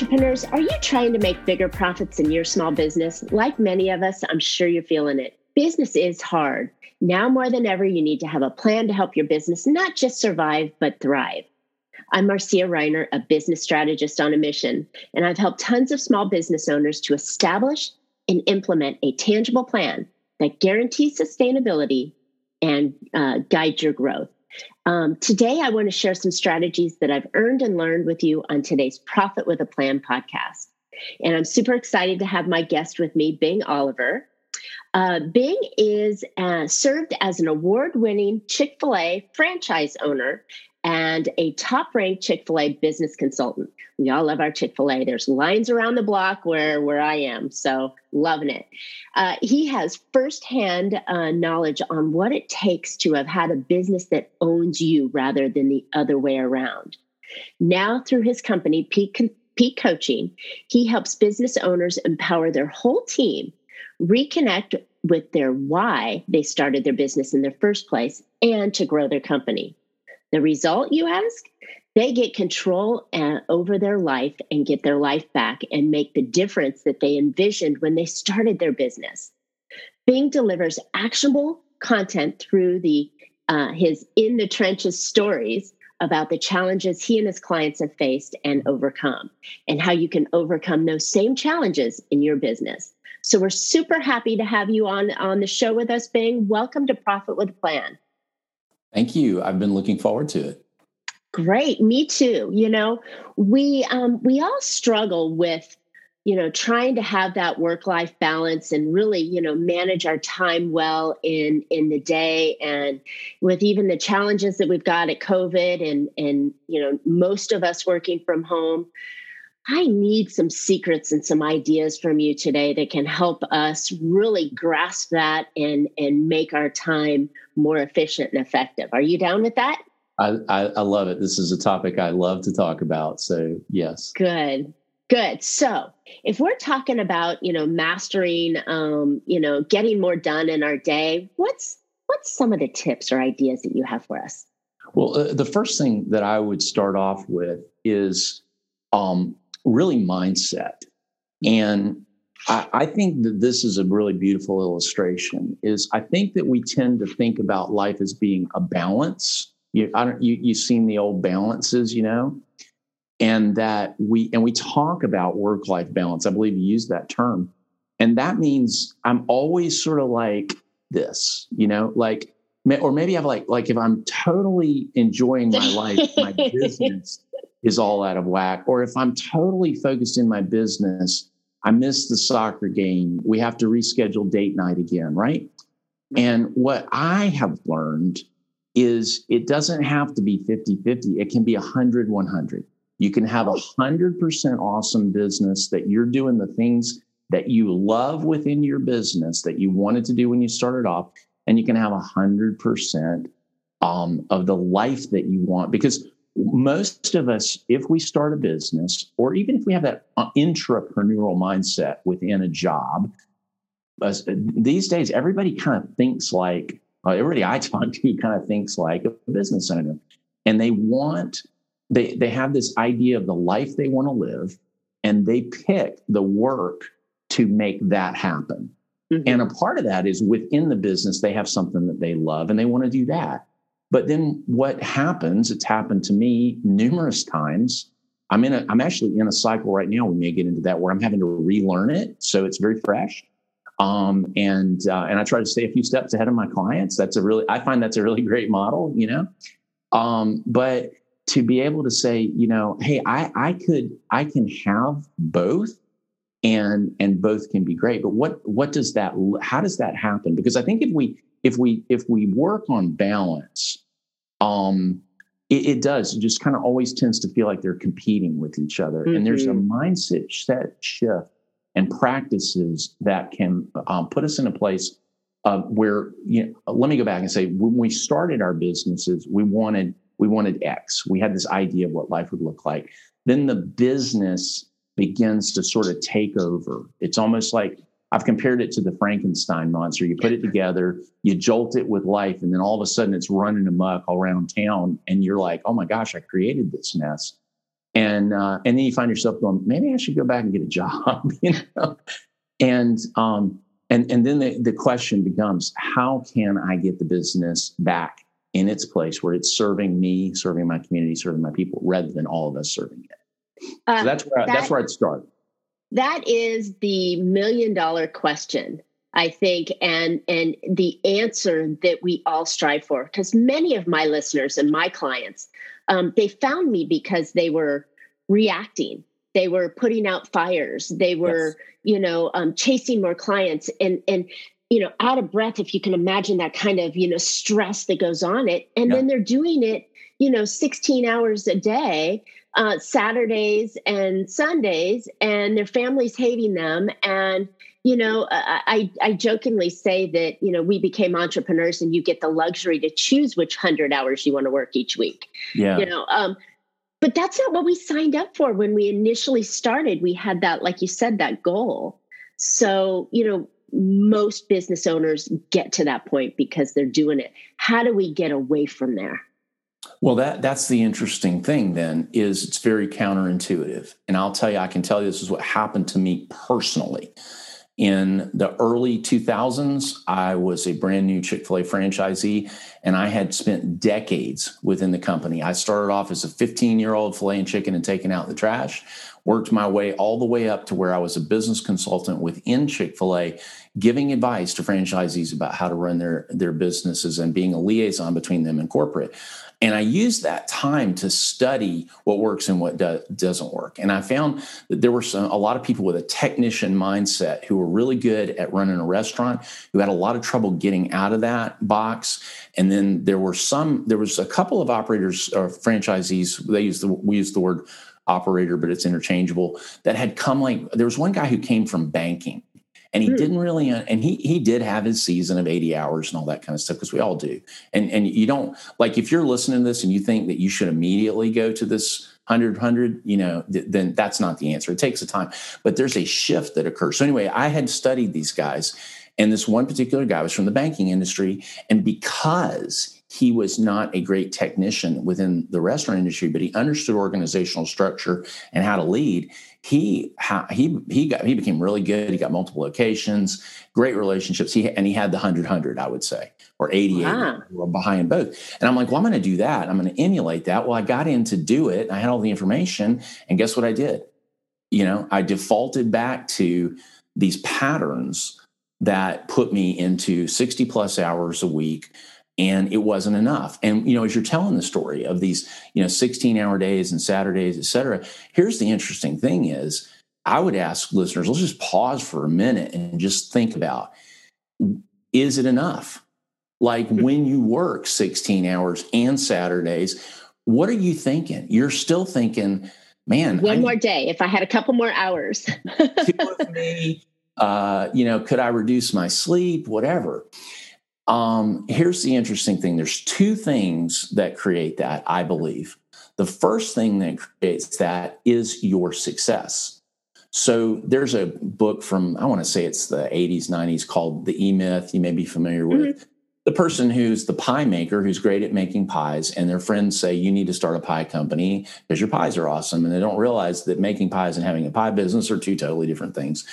entrepreneurs, are you trying to make bigger profits in your small business? Like many of us, I'm sure you're feeling it. Business is hard. Now more than ever, you need to have a plan to help your business not just survive, but thrive. I'm Marcia Reiner, a business strategist on a mission, and I've helped tons of small business owners to establish and implement a tangible plan that guarantees sustainability and uh, guides your growth. Um, today, I want to share some strategies that I've earned and learned with you on today's Profit with a Plan podcast. And I'm super excited to have my guest with me, Bing Oliver. Uh, Bing is uh, served as an award winning Chick fil A franchise owner and a top ranked Chick fil A business consultant. We all love our Chick fil A. There's lines around the block where, where I am, so loving it. Uh, he has firsthand uh, knowledge on what it takes to have had a business that owns you rather than the other way around. Now, through his company, Peak, Peak Coaching, he helps business owners empower their whole team, reconnect with their why they started their business in the first place, and to grow their company. The result, you ask? They get control over their life and get their life back and make the difference that they envisioned when they started their business. Bing delivers actionable content through the uh, his in the trenches stories about the challenges he and his clients have faced and overcome, and how you can overcome those same challenges in your business. So we're super happy to have you on on the show with us, Bing. Welcome to Profit with Plan. Thank you. I've been looking forward to it. Great, me too. You know, we um, we all struggle with you know trying to have that work life balance and really you know manage our time well in in the day and with even the challenges that we've got at covid and and you know most of us working from home I need some secrets and some ideas from you today that can help us really grasp that and and make our time more efficient and effective. Are you down with that? I, I, I love it. This is a topic I love to talk about. So yes. Good. Good. So, if we're talking about, you know, mastering, um, you know, getting more done in our day, what's what's some of the tips or ideas that you have for us? Well, uh, the first thing that I would start off with is um, really mindset. And I, I, think that this is a really beautiful illustration. Is I think that we tend to think about life as being a balance. You, I don't, you, you've seen the old balances, you know, and that we and we talk about work life balance. I believe you use that term, and that means I'm always sort of like this, you know, like or maybe I've like like if I'm totally enjoying my life, my business is all out of whack. Or if I'm totally focused in my business, I miss the soccer game. We have to reschedule date night again, right? And what I have learned is it doesn't have to be 50 50, it can be 100 100. You can have a 100% awesome business that you're doing the things that you love within your business that you wanted to do when you started off. And you can have a 100% um, of the life that you want. Because most of us, if we start a business, or even if we have that uh, intrapreneurial mindset within a job, uh, these days everybody kind of thinks like uh, everybody I talk to kind of thinks like a business owner, and they want they they have this idea of the life they want to live, and they pick the work to make that happen. Mm-hmm. And a part of that is within the business they have something that they love and they want to do that. But then what happens, it's happened to me numerous times. I'm in a, I'm actually in a cycle right now. We may get into that where I'm having to relearn it. So it's very fresh. Um, and, uh, and I try to stay a few steps ahead of my clients. That's a really, I find that's a really great model, you know? Um, but to be able to say, you know, Hey, I, I could, I can have both and, and both can be great. But what, what does that, how does that happen? Because I think if we, if we if we work on balance, um, it, it does. It just kind of always tends to feel like they're competing with each other, mm-hmm. and there's a mm-hmm. mindset set shift and practices that can um, put us in a place uh, where you know. Let me go back and say when we started our businesses, we wanted we wanted X. We had this idea of what life would look like. Then the business begins to sort of take over. It's almost like I've compared it to the Frankenstein monster. You put it together, you jolt it with life, and then all of a sudden it's running amok all around town. And you're like, oh my gosh, I created this mess. and uh, and then you find yourself going, maybe I should go back and get a job, you know, and um, and and then the, the question becomes, how can I get the business back in its place where it's serving me, serving my community, serving my people, rather than all of us serving it? Uh, so that's where that, that's where I'd start. That is the million dollar question. I think, and and the answer that we all strive for. Because many of my listeners and my clients, um, they found me because they were reacting they were putting out fires they were yes. you know um, chasing more clients and and you know out of breath if you can imagine that kind of you know stress that goes on it and yeah. then they're doing it you know 16 hours a day uh, saturdays and sundays and their families hating them and you know I, I jokingly say that you know we became entrepreneurs and you get the luxury to choose which 100 hours you want to work each week yeah you know um, but that's not what we signed up for when we initially started. We had that, like you said, that goal. So, you know, most business owners get to that point because they're doing it. How do we get away from there? Well, that that's the interesting thing then is it's very counterintuitive. And I'll tell you, I can tell you this is what happened to me personally. In the early 2000s, I was a brand new Chick fil A franchisee, and I had spent decades within the company. I started off as a 15 year old filleting chicken and taking out the trash, worked my way all the way up to where I was a business consultant within Chick fil A, giving advice to franchisees about how to run their, their businesses and being a liaison between them and corporate. And I used that time to study what works and what do, doesn't work. And I found that there were some, a lot of people with a technician mindset who were really good at running a restaurant, who had a lot of trouble getting out of that box. And then there were some, there was a couple of operators or franchisees, they use the, we use the word operator, but it's interchangeable, that had come like, there was one guy who came from banking and he mm. didn't really and he he did have his season of 80 hours and all that kind of stuff because we all do. And and you don't like if you're listening to this and you think that you should immediately go to this 100 100 you know th- then that's not the answer. It takes a time. But there's a shift that occurs. So anyway i had studied these guys and this one particular guy was from the banking industry and because he was not a great technician within the restaurant industry, but he understood organizational structure and how to lead. He he he got he became really good. He got multiple locations, great relationships. He and he had the hundred hundred, I would say, or eighty wow. behind both. And I'm like, well, I'm going to do that. I'm going to emulate that. Well, I got in to do it. I had all the information, and guess what I did? You know, I defaulted back to these patterns that put me into 60 plus hours a week and it wasn't enough. And you know as you're telling the story of these you know 16 hour days and saturdays et cetera here's the interesting thing is i would ask listeners let's just pause for a minute and just think about is it enough? Like hmm. when you work 16 hours and saturdays what are you thinking? You're still thinking man one I, more day if i had a couple more hours. Me, uh, you know could i reduce my sleep? Whatever um, here's the interesting thing there's two things that create that, I believe. The first thing that creates that is your success. So there's a book from, I want to say it's the 80s, 90s called The E Myth. You may be familiar with. Mm-hmm. The person who's the pie maker, who's great at making pies, and their friends say, You need to start a pie company because your pies are awesome. And they don't realize that making pies and having a pie business are two totally different things.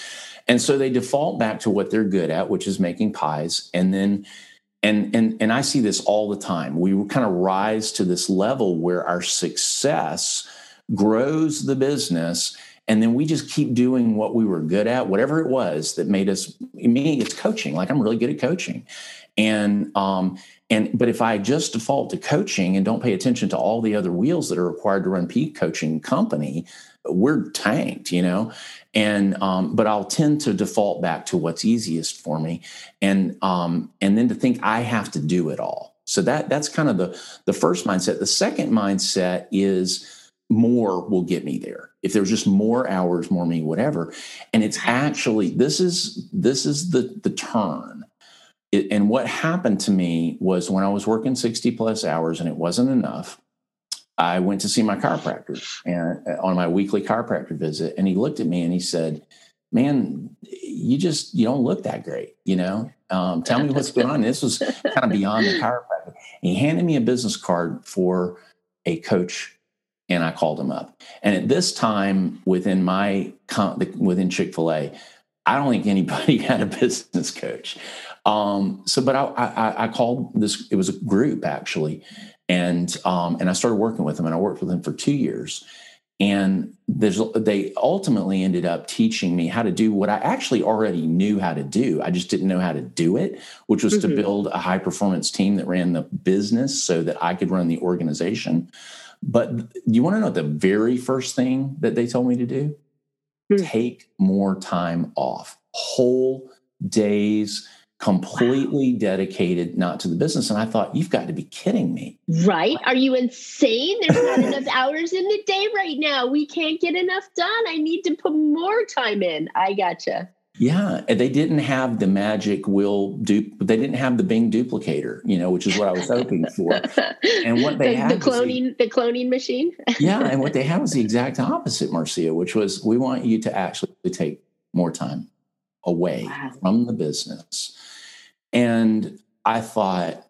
And so they default back to what they're good at, which is making pies. And then and and and I see this all the time. We kind of rise to this level where our success grows the business and then we just keep doing what we were good at whatever it was that made us me it's coaching like i'm really good at coaching and um and but if i just default to coaching and don't pay attention to all the other wheels that are required to run peak coaching company we're tanked, you know. And um, but I'll tend to default back to what's easiest for me, and um, and then to think I have to do it all. So that that's kind of the the first mindset. The second mindset is more will get me there. If there's just more hours, more me, whatever. And it's actually this is this is the the turn. It, and what happened to me was when I was working 60 plus hours and it wasn't enough, I went to see my chiropractor and uh, on my weekly chiropractor visit, and he looked at me and he said, "Man, you just you don't look that great. You know, um, tell me what's going on." this was kind of beyond the chiropractor. And he handed me a business card for a coach and I called him up. And at this time, within my within Chick Fil A, I don't think anybody had a business coach. Um, so, but I, I, I, called this. It was a group actually, and um, and I started working with them, and I worked with them for two years. And there's they ultimately ended up teaching me how to do what I actually already knew how to do. I just didn't know how to do it, which was mm-hmm. to build a high performance team that ran the business so that I could run the organization. But you want to know the very first thing that they told me to do? Mm-hmm. Take more time off, whole days completely wow. dedicated not to the business. And i thought you've got to be kidding me. Right? Are you insane? There's not enough hours in the day right now. We can't get enough done. I need to put more time in. I gotcha yeah, they didn't have the magic will do. They didn't have the Bing duplicator, you know, which is what I was hoping for. And what they the, had the cloning, the, the cloning machine. yeah, and what they had was the exact opposite, Marcia, which was we want you to actually take more time away wow. from the business. And I thought,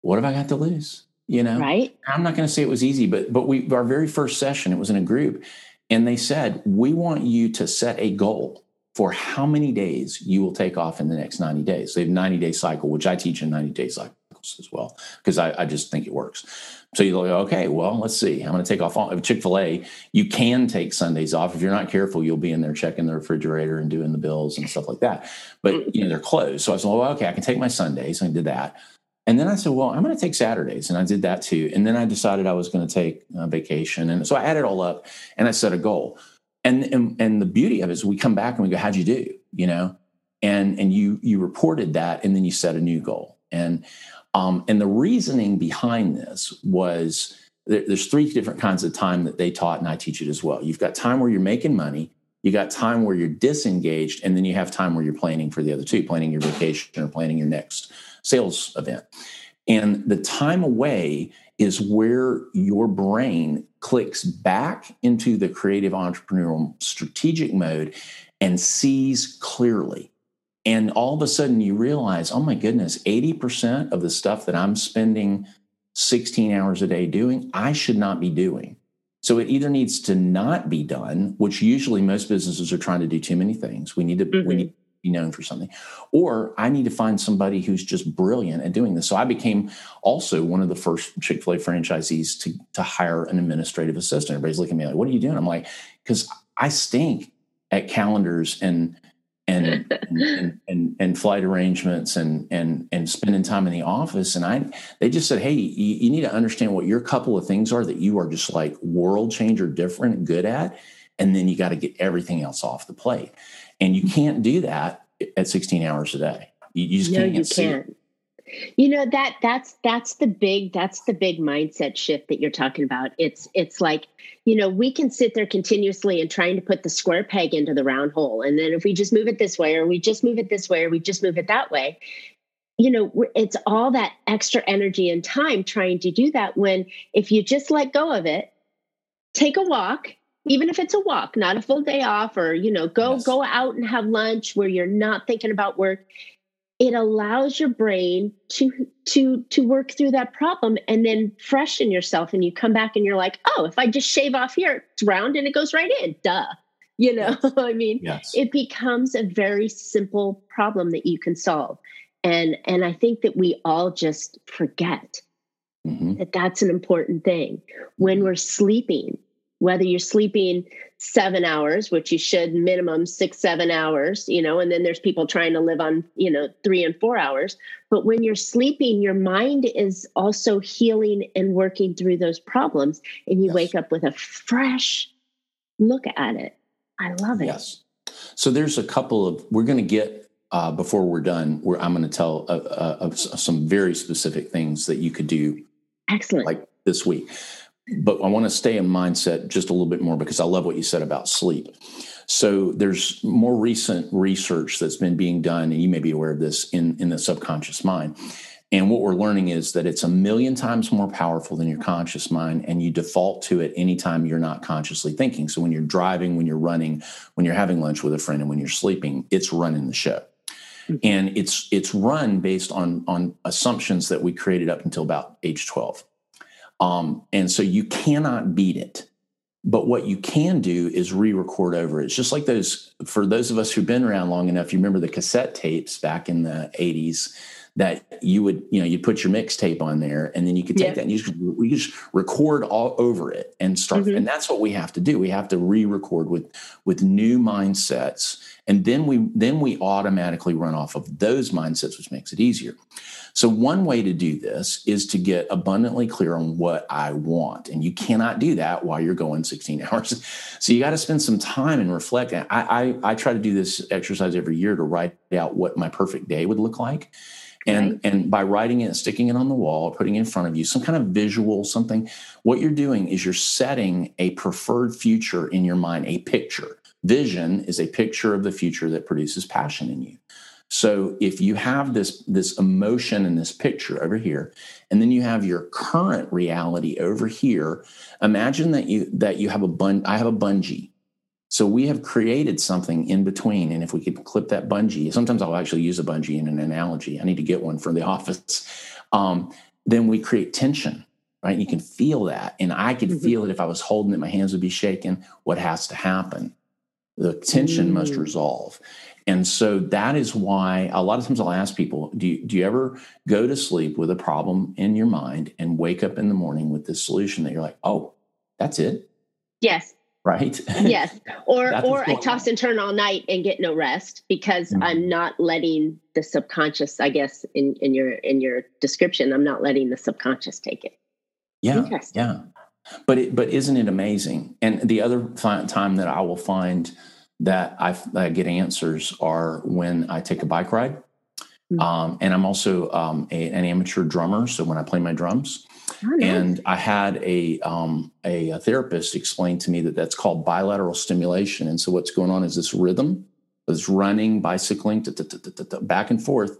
what have I got to lose? You know, right? I'm not going to say it was easy, but but we our very first session, it was in a group, and they said we want you to set a goal for how many days you will take off in the next 90 days. They have 90 day cycle, which I teach in 90 day cycles as well, because I, I, just think it works. So you go, okay, well, let's see. I'm going to take off all Chick fil A. You can take Sundays off. If you're not careful, you'll be in there checking the refrigerator and doing the bills and stuff like that. But, mm-hmm. you know, they're closed. So I said, well, okay, I can take my Sundays. I did that. And then I said, well, I'm going to take Saturdays. And I did that too. And then I decided I was going to take a vacation. And so I added all up and I set a goal and, and and the beauty of it is we come back and we go how'd you do? You know? And and you you reported that and then you set a new goal. And um and the reasoning behind this was there, there's three different kinds of time that they taught and i teach it as well. You've got time where you're making money you got time where you're disengaged and then you have time where you're planning for the other two planning your vacation or planning your next sales event. And the time away is where your brain clicks back into the creative entrepreneurial strategic mode and sees clearly. And all of a sudden you realize, oh my goodness, 80% of the stuff that I'm spending 16 hours a day doing, I should not be doing. So it either needs to not be done, which usually most businesses are trying to do too many things. We need to mm-hmm. we need be known for something. Or i need to find somebody who's just brilliant at doing this. So i became also one of the first chick-fil-a franchisees to, to hire an administrative assistant. Everybody's looking at me like what are you doing? I'm like because i stink at calendars and and, and, and, and, and flight arrangements and and and spending time in the office. And i they just said hey you, you need to understand what your couple of things are that you are just like world changer different good at and then you got to get everything else off the plate and you can't do that at 16 hours a day. You, you just no, can't. You can't. You know that that's that's the big that's the big mindset shift that you're talking about. It's it's like you know we can sit there continuously and trying to put the square peg into the round hole, and then if we just move it this way, or we just move it this way, or we just move it that way, you know it's all that extra energy and time trying to do that. When if you just let go of it, take a walk, even if it's a walk not a full day off or you know go yes. go out and have lunch where you're not thinking about work it allows your brain to to to work through that problem and then freshen yourself and you come back and you're like oh if i just shave off here it's round and it goes right in duh you know yes. i mean yes. it becomes a very simple problem that you can solve and and i think that we all just forget mm-hmm. that that's an important thing when mm-hmm. we're sleeping whether you're sleeping seven hours, which you should minimum six, seven hours, you know, and then there's people trying to live on, you know, three and four hours. But when you're sleeping, your mind is also healing and working through those problems. And you yes. wake up with a fresh look at it. I love it. Yes. So there's a couple of, we're going to get, uh, before we're done, where I'm going to tell uh, uh, some very specific things that you could do. Excellent. Like this week but I want to stay in mindset just a little bit more because I love what you said about sleep. So there's more recent research that's been being done, and you may be aware of this in, in the subconscious mind. And what we're learning is that it's a million times more powerful than your conscious mind, and you default to it anytime you're not consciously thinking. So when you're driving, when you're running, when you're having lunch with a friend, and when you're sleeping, it's running the show. Mm-hmm. And it's it's run based on on assumptions that we created up until about age 12. Um, and so you cannot beat it. But what you can do is re-record over it. It's just like those for those of us who've been around long enough. You remember the cassette tapes back in the '80s that you would, you know, you'd put your mixtape on there, and then you could take yeah. that and you just, we just record all over it and start. Mm-hmm. And that's what we have to do. We have to re-record with with new mindsets, and then we then we automatically run off of those mindsets, which makes it easier. So, one way to do this is to get abundantly clear on what I want. And you cannot do that while you're going 16 hours. So, you got to spend some time and reflect. I, I, I, try to do this exercise every year to write out what my perfect day would look like. And, right. and by writing it, and sticking it on the wall, putting it in front of you, some kind of visual, something, what you're doing is you're setting a preferred future in your mind, a picture. Vision is a picture of the future that produces passion in you. So if you have this this emotion and this picture over here, and then you have your current reality over here, imagine that you that you have a bun. I have a bungee. So we have created something in between, and if we could clip that bungee, sometimes I'll actually use a bungee in an analogy. I need to get one from the office. Um, then we create tension, right? You can feel that, and I could mm-hmm. feel it if I was holding it. My hands would be shaking. What has to happen? The tension mm. must resolve. And so that is why a lot of times I'll ask people, do you, do you ever go to sleep with a problem in your mind and wake up in the morning with this solution that you're like, oh, that's it? Yes. Right. yes. Or or I toss and turn all night and get no rest because mm-hmm. I'm not letting the subconscious, I guess, in, in your in your description, I'm not letting the subconscious take it. Yeah. Yeah. But it, but isn't it amazing? And the other time that I will find that I, I get answers are when I take a bike ride. Mm-hmm. Um, and I'm also um, a, an amateur drummer. So when I play my drums, oh, nice. and I had a, um, a, a therapist explain to me that that's called bilateral stimulation. And so what's going on is this rhythm, this running, bicycling, back and forth.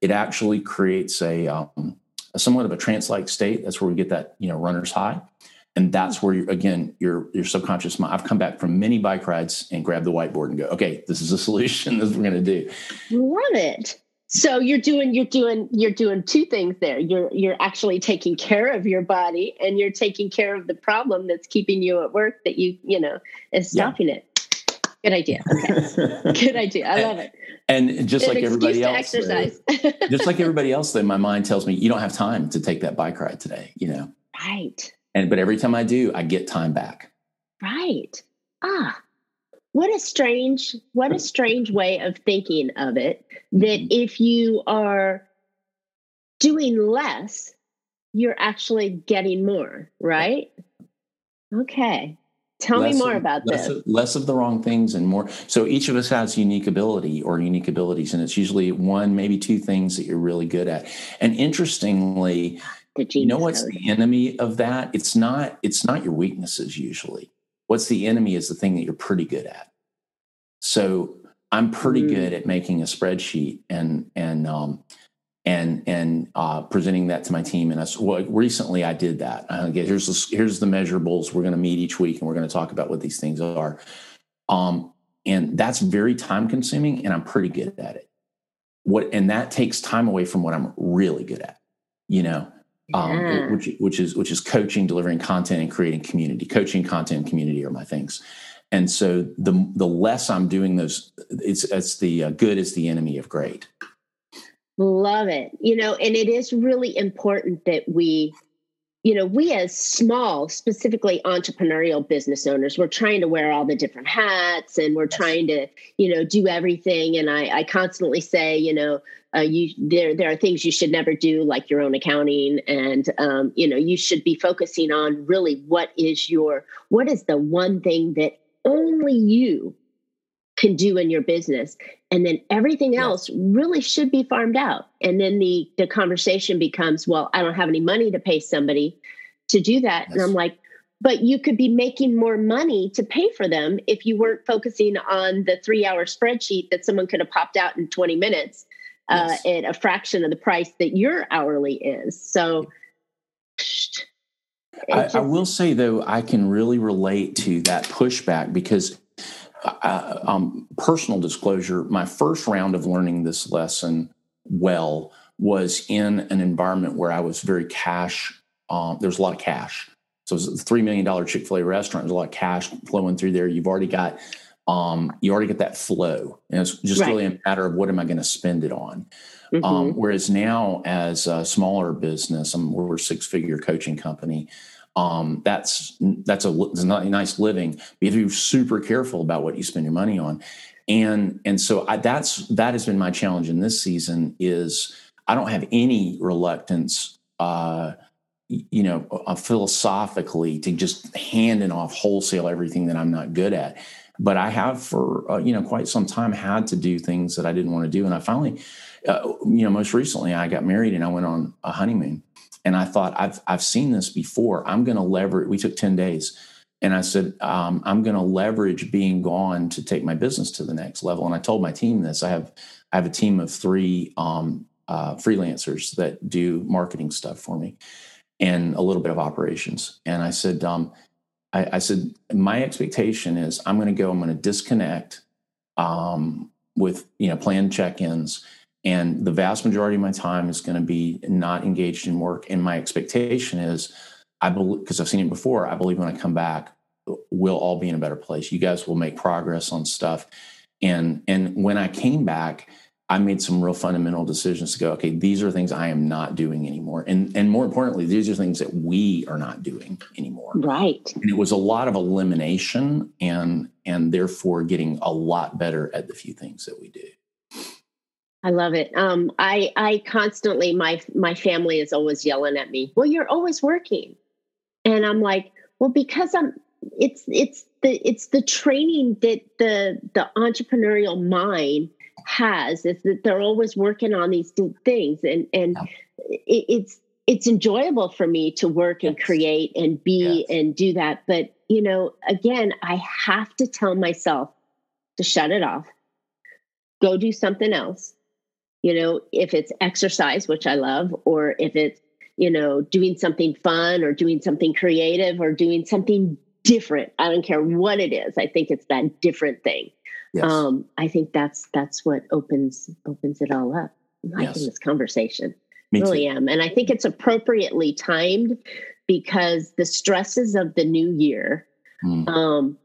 It actually creates a, um, a somewhat of a trance-like state. That's where we get that you know runner's high and that's where you again your your subconscious mind i've come back from many bike rides and grab the whiteboard and go okay this is a solution this is what we're going to do. Love it. So you're doing you're doing you're doing two things there. You're you're actually taking care of your body and you're taking care of the problem that's keeping you at work that you you know is stopping yeah. it. Good idea. Okay. Good idea. I love it. And just An like everybody else uh, just like everybody else then my mind tells me you don't have time to take that bike ride today you know? Right and but every time I do, I get time back. Right. Ah, what a strange, what a strange way of thinking of it. That mm-hmm. if you are doing less, you're actually getting more, right? Okay. Tell less me more of, about less this. Of, less of the wrong things and more. So each of us has unique ability or unique abilities, and it's usually one, maybe two things that you're really good at. And interestingly, you know what's code. the enemy of that? It's not it's not your weaknesses usually. What's the enemy is the thing that you're pretty good at. So i'm pretty mm. good at making a spreadsheet and and um and and uh, presenting that to my team. And us well recently i did that. Uh, here's the, here's the measurables we're going to meet each week and we're going to talk about what these things are. Um and that's very time consuming and i'm pretty good at it. What and that takes time away from what i'm really good at you know um, yeah. which which is which is coaching, delivering content, and creating community. Coaching, content, and community are my things. And so the the less I'm doing those, it's it's the uh, good is the enemy of great. Love it. You know, and it is really important that we you know, we as small, specifically entrepreneurial business owners, we're trying to wear all the different hats and we're trying to, you know, do everything. And I, I constantly say, you know, uh, you there there are things you should never do, like your own accounting, and um, you know, you should be focusing on really what is your what is the one thing that only you can do in your business. And then everything else really should be farmed out. And then the the conversation becomes well i don't have any money to pay somebody to do that. Yes. and i'm like but you could be making more money to pay for them if you weren't focusing on the three hour spreadsheet that someone could have popped out in 20 minutes uh, yes. at a fraction of the price that your hourly is so I, just, I will say though i can really relate to that pushback because uh, um, personal disclosure, my first round of learning this lesson well was in an environment where I was very cash um, there's a lot of cash. So it's a three million dollar Chick Fil A restaurant. There's a lot of cash flowing through there. You've already got um, you already get that flow, and it's just right. really a matter of what am I going to spend it on. Um, mm-hmm. Um, whereas now, as a smaller business, I'm, we're a six figure coaching company. Um, that's that's a, a nice living. But you have to be super careful about what you spend your money on, and and so I, that's that has been my challenge in this season. Is I don't have any reluctance. Uh, you know, uh, philosophically to just hand handing off wholesale everything that I'm not good at. But I have for, uh, you know, quite some time had to do things that I didn't want to do. And I finally, uh, you know, most recently I got married and I went on a honeymoon and I thought I've, I've seen this before. I'm going to leverage, we took 10 days and I said, um, I'm going to leverage being gone to take my business to the next level. And I told my team this, I have, I have a team of three, um, uh, freelancers that do marketing stuff for me and a little bit of operations. And I said, um, I, I, said, my expectation is I'm going to go, I'm going to disconnect um, with, you know, planned check-ins. And the vast majority of my time is going to be not engaged in work. And my expectation is, I believe, because I've seen it before, I believe when I come back, we'll all be in a better place. You guys will make progress on stuff. And and when I came back, I made some real fundamental decisions to go, okay, these are things I am not doing anymore. And and more importantly, these are things that we are not doing anymore. Right. And it was a lot of elimination and and therefore getting a lot better at the few things that we do. I love it. Um, I I constantly my my family is always yelling at me. Well, you're always working, and I'm like, well, because I'm. It's it's the it's the training that the the entrepreneurial mind has is that they're always working on these deep things. And and yeah. it, it's it's enjoyable for me to work yes. and create and be yes. and do that. But you know again i have to tell myself to shut it off. Go do something else. You know if it's exercise which i love or if it's you know doing something fun or doing something creative or doing something different. I don't care what it is. I think it's that different thing Yes. Um, I think that's that's what opens opens it all up. I'm liking yes. this conversation. Me really too. am. And I think it's appropriately timed because the stresses of the new year mm. um,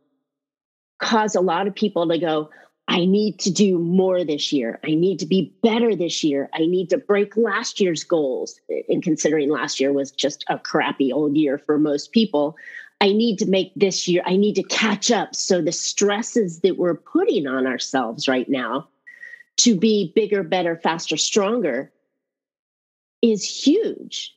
cause a lot of people to go, I need to do more this year. I need to be better this year. I need to break last year's goals. And considering last year was just a crappy old year for most people, I need to make this year, I need to catch up. So the stresses that we're putting on ourselves right now to be bigger, better, faster, stronger is huge.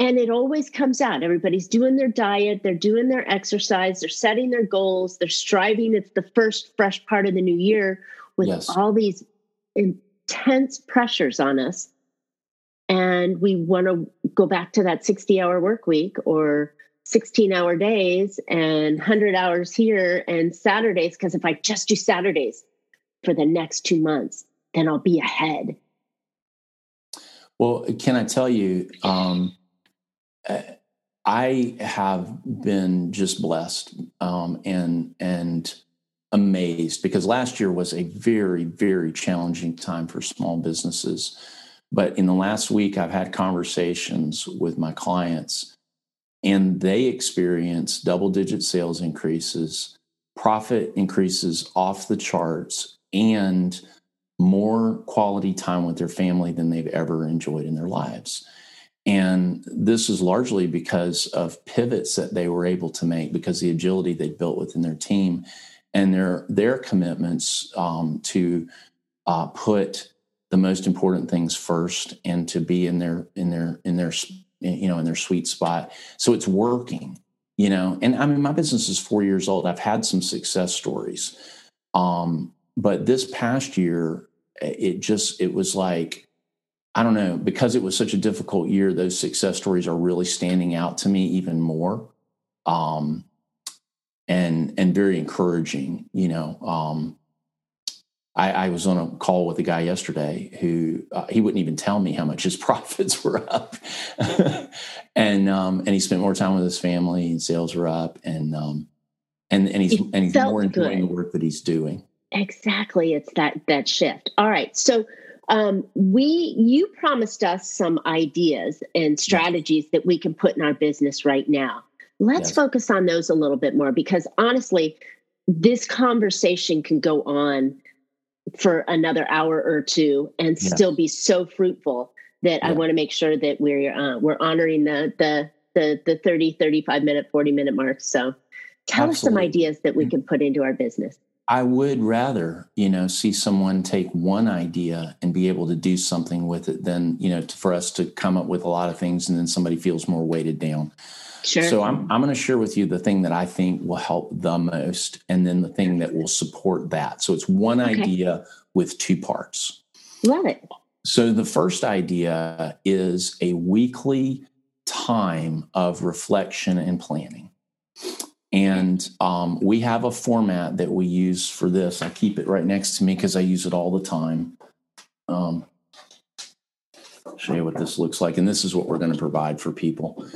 And it always comes out. Everybody's doing their diet, they're doing their exercise, they're setting their goals, they're striving. It's the first fresh part of the new year with yes. all these intense pressures on us. And we want to go back to that 60 hour work week or 16 hour days and 100 hours here and Saturdays. Because if I just do Saturdays for the next two months, then I'll be ahead. Well, can I tell you, um, I have been just blessed um, and and amazed because last year was a very very challenging time for small businesses. But in the last week, I've had conversations with my clients and they experience double digit sales increases, profit increases off the charts, and more quality time with their family than they've ever enjoyed in their lives. And this is largely because of pivots that they were able to make because the agility they built within their team and their their commitments um, to uh, put the most important things first and to be in their in their in their you know in their sweet spot. So it's working you know? And i mean my business is four years old. I've had some success stories. Um but this past year it just it was like i don't know because it was such a difficult year those success stories are really standing out to me even more. Um and and very encouraging you know? Um I, I, was on a call with a guy yesterday who uh, he wouldn't even tell me how much his profits were up, and um, and he spent more time with his family, and sales were up, and um, and and he's and he's more enjoying good. the work that he's doing. Exactly, it's that that shift. All right, so um, we you promised us some ideas and strategies that we can put in our business right now. Let's yes. focus on those a little bit more because honestly, this conversation can go on for another hour or two and yes. still be so fruitful that yeah. I want to make sure that we're uh, we're honoring the the the the 30 35 minute 40 minute mark so tell Absolutely. us some ideas that we mm. can put into our business I would rather, you know, see someone take one idea and be able to do something with it than, you know, for us to come up with a lot of things and then somebody feels more weighted down. Sure. So I'm I'm going to share with you the thing that I think will help the most and then the thing that will support that. So it's one okay. idea with two parts. Love it. So the first idea is a weekly time of reflection and planning. And um, we have a format that we use for this. I keep it right next to me because I use it all the time. Um, show you what this looks like, and this is what we're going to provide for people.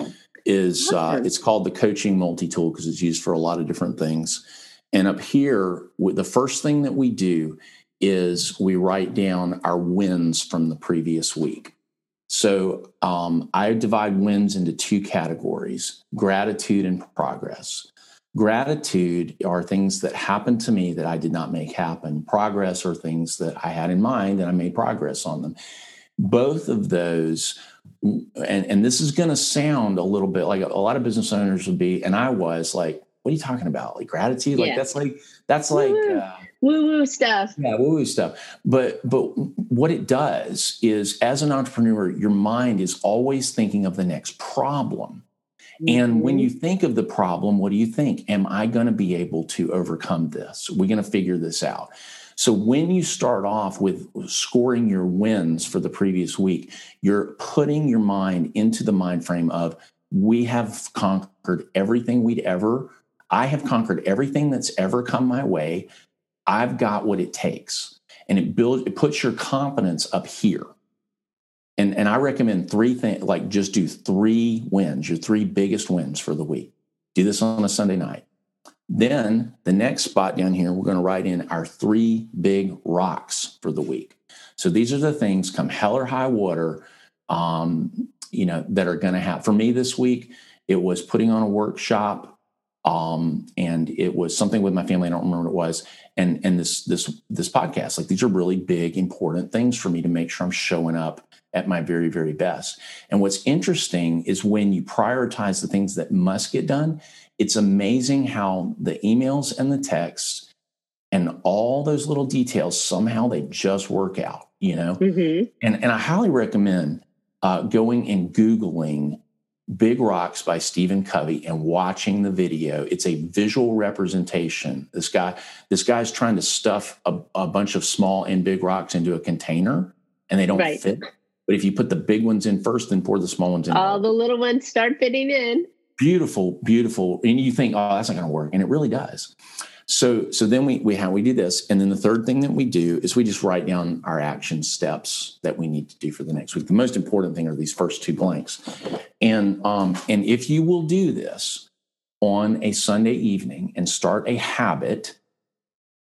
Is uh, it's called the coaching multi tool because it's used for a lot of different things. And up here, the first thing that we do is we write down our wins from the previous week. So um, I divide wins into two categories gratitude and progress. Gratitude are things that happened to me that I did not make happen. Progress are things that I had in mind and I made progress on them. Both of those, and, and this is going to sound a little bit like a, a lot of business owners would be, and I was like, what are you talking about? Like gratitude? Like that's like that's like uh, woo woo stuff. Yeah, woo woo stuff. But but what it does is, as an entrepreneur, your mind is always thinking of the next problem. And when you mm-hmm. think of the problem, what do you think? Am I going to be able to overcome this? We're going to figure this out. So when you start off with scoring your wins for the previous week, you're putting your mind into the mind frame of we have conquered everything we'd ever I have conquered everything that's ever come my way. I've got what it takes. And it builds it puts your confidence up here and and I recommend three things like just do three wins, your three biggest wins for the week. Do this on a Sunday night. Then the next spot down here, we're going to write in our three big rocks for the week. So these are the things come hell or high water, um, you know, that are going to happen. For me this week, it was putting on a workshop, um, and it was something with my family. I don't remember what it was, and and this this this podcast. Like these are really big, important things for me to make sure I'm showing up at my very, very best. And what's interesting is when you prioritize the things that must get done, it's amazing how the emails and the texts and all those little details somehow they just work out, you know? Mm-hmm. And, and I highly recommend uh, going and Googling Big Rocks by Stephen Covey and watching the video. It's a visual representation. This guy, this guy's trying to stuff a, a bunch of small and big rocks into a container and they don't right. fit. But if you put the big ones in first, then pour the small ones in. All the little ones start fitting in. Beautiful, beautiful. And you think, oh, that's not going to work. And it really does. So, so then we, we how we do this. And then the third thing that we do is we just write down our action steps that we need to do for the next week. The most important thing are these first two blanks. And, um, and if you will do this on a Sunday evening and start a habit,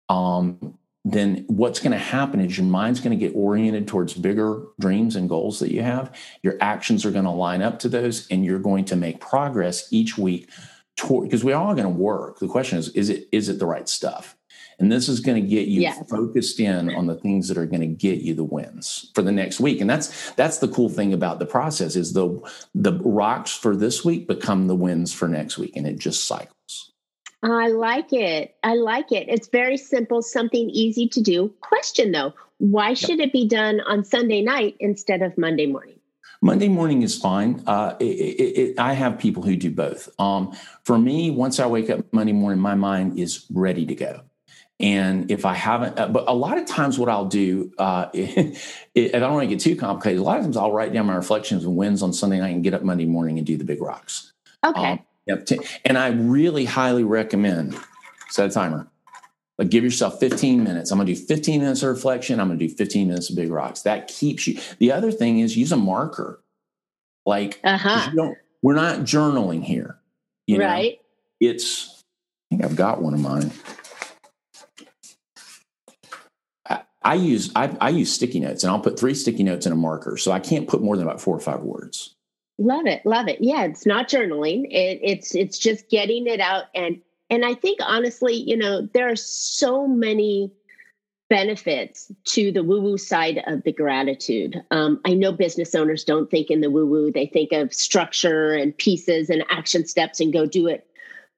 um, then what's going to happen is your mind's going to get oriented towards bigger dreams and goals that you have. Your actions are going to line up to those, and you're going to make progress each week toward because we all going to work. The question is, is it is it the right stuff? And this is going to get you yes. focused in on the things that are going to get you the wins for the next week. And that's that's the cool thing about the process is the the rocks for this week become the wins for next week, and it just cycles. I like it. I like it. It's very simple, something easy to do. Question though, why should it be done on Sunday night instead of Monday morning? Monday morning is fine. Uh, it, it, it, I have people who do both. Um, for me, once I wake up Monday morning, my mind is ready to go. And if I haven't, uh, but a lot of times what I'll do, uh, if I don't want to get too complicated, a lot of times I'll write down my reflections and wins on Sunday night and get up Monday morning and do the big rocks. Okay. Um, Yep. And I really highly recommend set a timer. Like give yourself 15 minutes. I'm going to do 15 minutes of reflection. I'm going to do 15 minutes of big rocks. That keeps you. The other thing is use a marker. Like uh-huh. we're not journaling here. You right. Know? It's, I think I've got one of mine. I use I, I use sticky notes, and I'll put three sticky notes in a marker, so I can't put more than about four or five words. Love it, love it. Yeah, it's not journaling. It, it's it's just getting it out, and and I think honestly, you know, there are so many benefits to the woo woo side of the gratitude. Um, I know business owners don't think in the woo woo, they think of structure and pieces and action steps and go do it.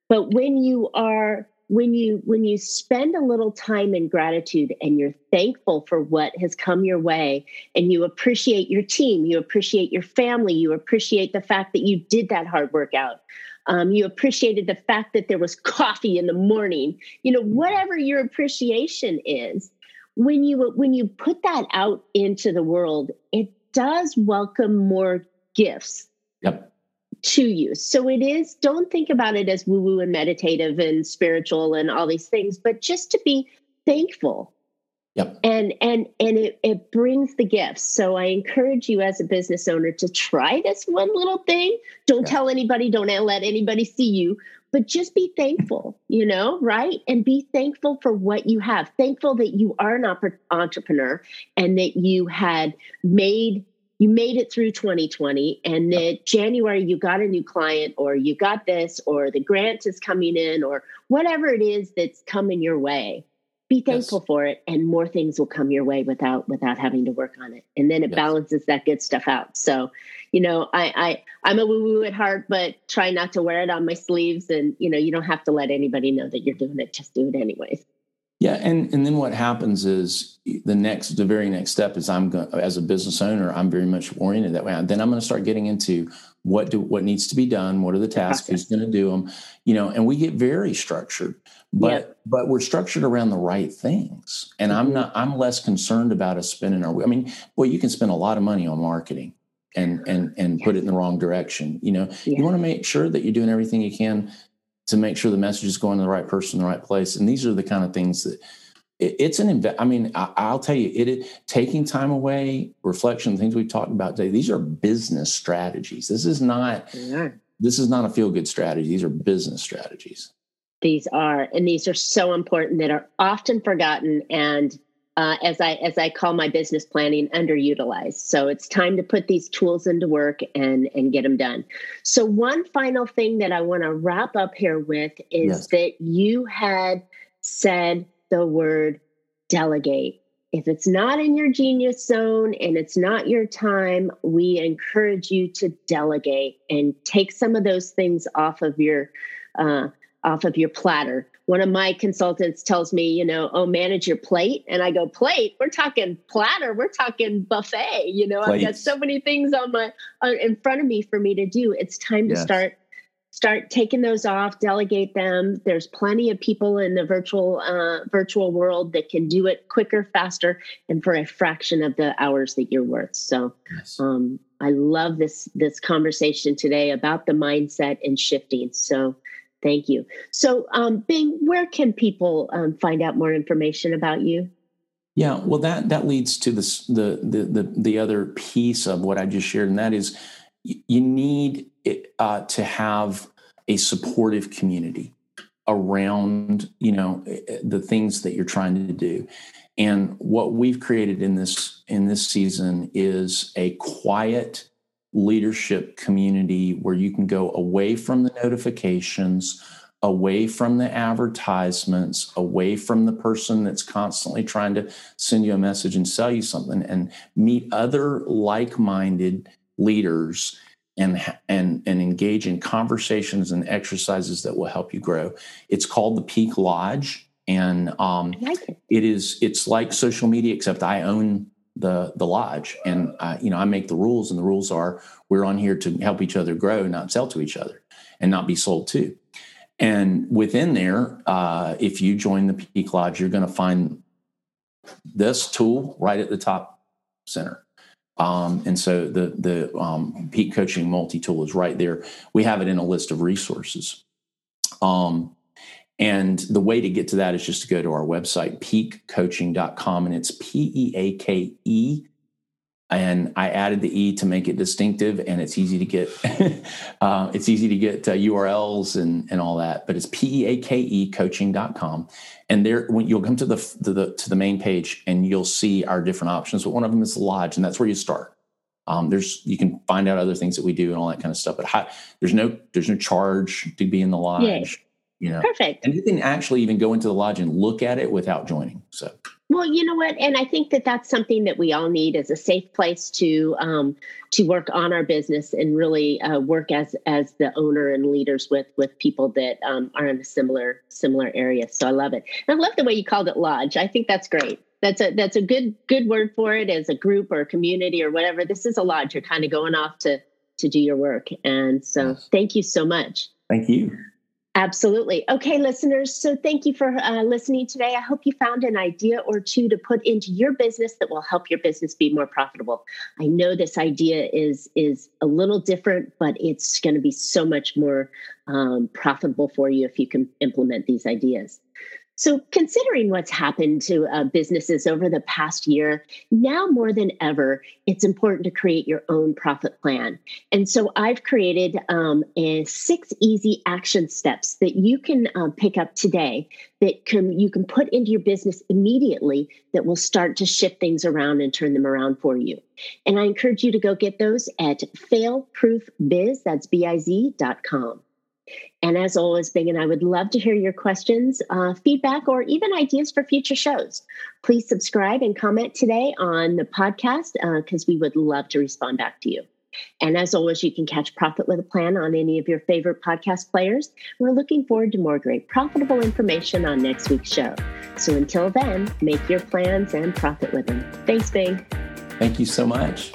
But when you are when you when you spend a little time in gratitude and you're thankful for what has come your way and you appreciate your team you appreciate your family you appreciate the fact that you did that hard workout um, you appreciated the fact that there was coffee in the morning you know whatever your appreciation is when you when you put that out into the world it does welcome more gifts. Yep to you so it is don't think about it as woo woo and meditative and spiritual and all these things but just to be thankful Yep. And and and it, it brings the gifts. So I encourage you as a business owner to try this one little thing. Don't yeah. tell anybody, don't let anybody see you, but just be thankful, you know, right? And be thankful for what you have. Thankful that you are an entrepreneur and that you had made you made it through 2020 and that January you got a new client or you got this or the grant is coming in or whatever it is that's coming your way. Be thankful yes. for it and more things will come your way without without having to work on it. And then it yes. balances that good stuff out. So you know i i i'm a woo woo at heart but try not to wear it on my sleeves and you know you don't have to let anybody know that you're doing it. Just do it anyways yeah and and then what happens is the next the very next step is i'm going as a business owner i'm very much oriented that way then i'm going to start getting into what do what needs to be done what are the tasks who's going to do them you know and we get very structured but yeah. but we're structured around the right things and mm-hmm. i'm not i'm less concerned about us spending our i mean well you can spend a lot of money on marketing and and and put it in the wrong direction you know yeah. you want to make sure that you're doing everything you can to make sure the message is going to the right person in the right place. And these are the kind of things that it, it's an invest i mean I, will tell you it taking time away reflection things we've talked about today these are business strategies. This is not yeah. this is not a feel good strategy. These are business strategies. These are and these are so important that are often forgotten and uh, as i as i call my business planning underutilized so it's time to put these tools into work and and get them done so one final thing that i want to wrap up here with is yes. that you had said the word delegate if it's not in your genius zone and it's not your time, we encourage you to delegate and take some of those things off of your uh, off of your platter. One of my consultants tells me, you know, oh, manage your plate. And I go, plate? We're talking platter. We're talking buffet. You know, Plates. I've got so many things on my uh, in front of me for me to do. It's time yes. to start start taking those off delegate them there's plenty of people in the virtual uh, virtual world that can do it quicker faster and for a fraction of the hours that you're worth so yes. um, i love this this conversation today about the mindset and shifting so Thank you. So, um, Bing, where can people um, find out more information about you? Yeah, well, that that leads to this the the the the other piece of what I just shared, and that is you need it, uh, to have a supportive community around you know eh, eh, the things that you're trying to do and what we've created in this in this season is a quiet leadership community where you can go away from the notifications, away from the advertisements, away from the person that's constantly trying to send you a message and sell you something, and meet other like minded leaders. And, and and engage in conversations and exercises that will help you grow. It's called the Peake Lodge, and um, like it. it is it's like social media except I own the the lodge. And uh, you know i make the rules and the rules are we're on here to help each other grow not sell to each other and not be sold to. And within there uh, if you join the peake lodge you're going to find this tool right at the top center. Um, and so the the um, peake coaching multi tool is right there. We have it in a list of resources. Um, and the way to get to that is just to go to our website, peakecoaching.com, and it's P E A K E and I added the E to make it distinctive, and it's easy to get. uh, it's easy to get uh, URLs and and all that, but it's p e a k e coaching.com, and there when you'll come to the, to the to the main page and you'll see our different options. But one of them is Lodge, and that's where you start. Um, there's you can find out other things that we do and all that kind of stuff, but hi, there's no there's no charge to be in the lodge. Yay. You know, perfect. And you can actually even go into the lodge and look at it without joining. So well, you know what, and I think that that's something that we all need as a safe place to um, to work on our business and really uh, work as as the owner and leaders with with people that um, are in a similar similar area. So I love it. And I love the way you called it lodge. I think that's great. That's a that's a good good word for it as a group or a community or whatever. This is a lodge. You're kind of going off to to do your work, and so yes. thank you so much. Thank you. Absolutely. Okay, listeners. So thank you for uh, listening today. I hope you found an idea or two to put into your business that will help your business be more profitable. I know this idea is is a little different, but it's going to be so much more um, profitable for you if you can implement these ideas. So, considering what's happened to uh, businesses over the past year, now more than ever, it's important to create your own profit plan. And so, I've created um, six easy action steps that you can uh, pick up today that can you can put into your business immediately that will start to shift things around and turn them around for you. And I encourage you to go get those at failproofbiz. That's b i z dot com. And as always, Bing and I would love to hear your questions, uh, feedback, or even ideas for future shows. Please subscribe and comment today on the podcast because uh, we would love to respond back to you. And as always, you can catch Profit with a Plan on any of your favorite podcast players. We're looking forward to more great profitable information on next week's show. So until then, make your plans and profit with them. Thanks, Bing. Thank you so much.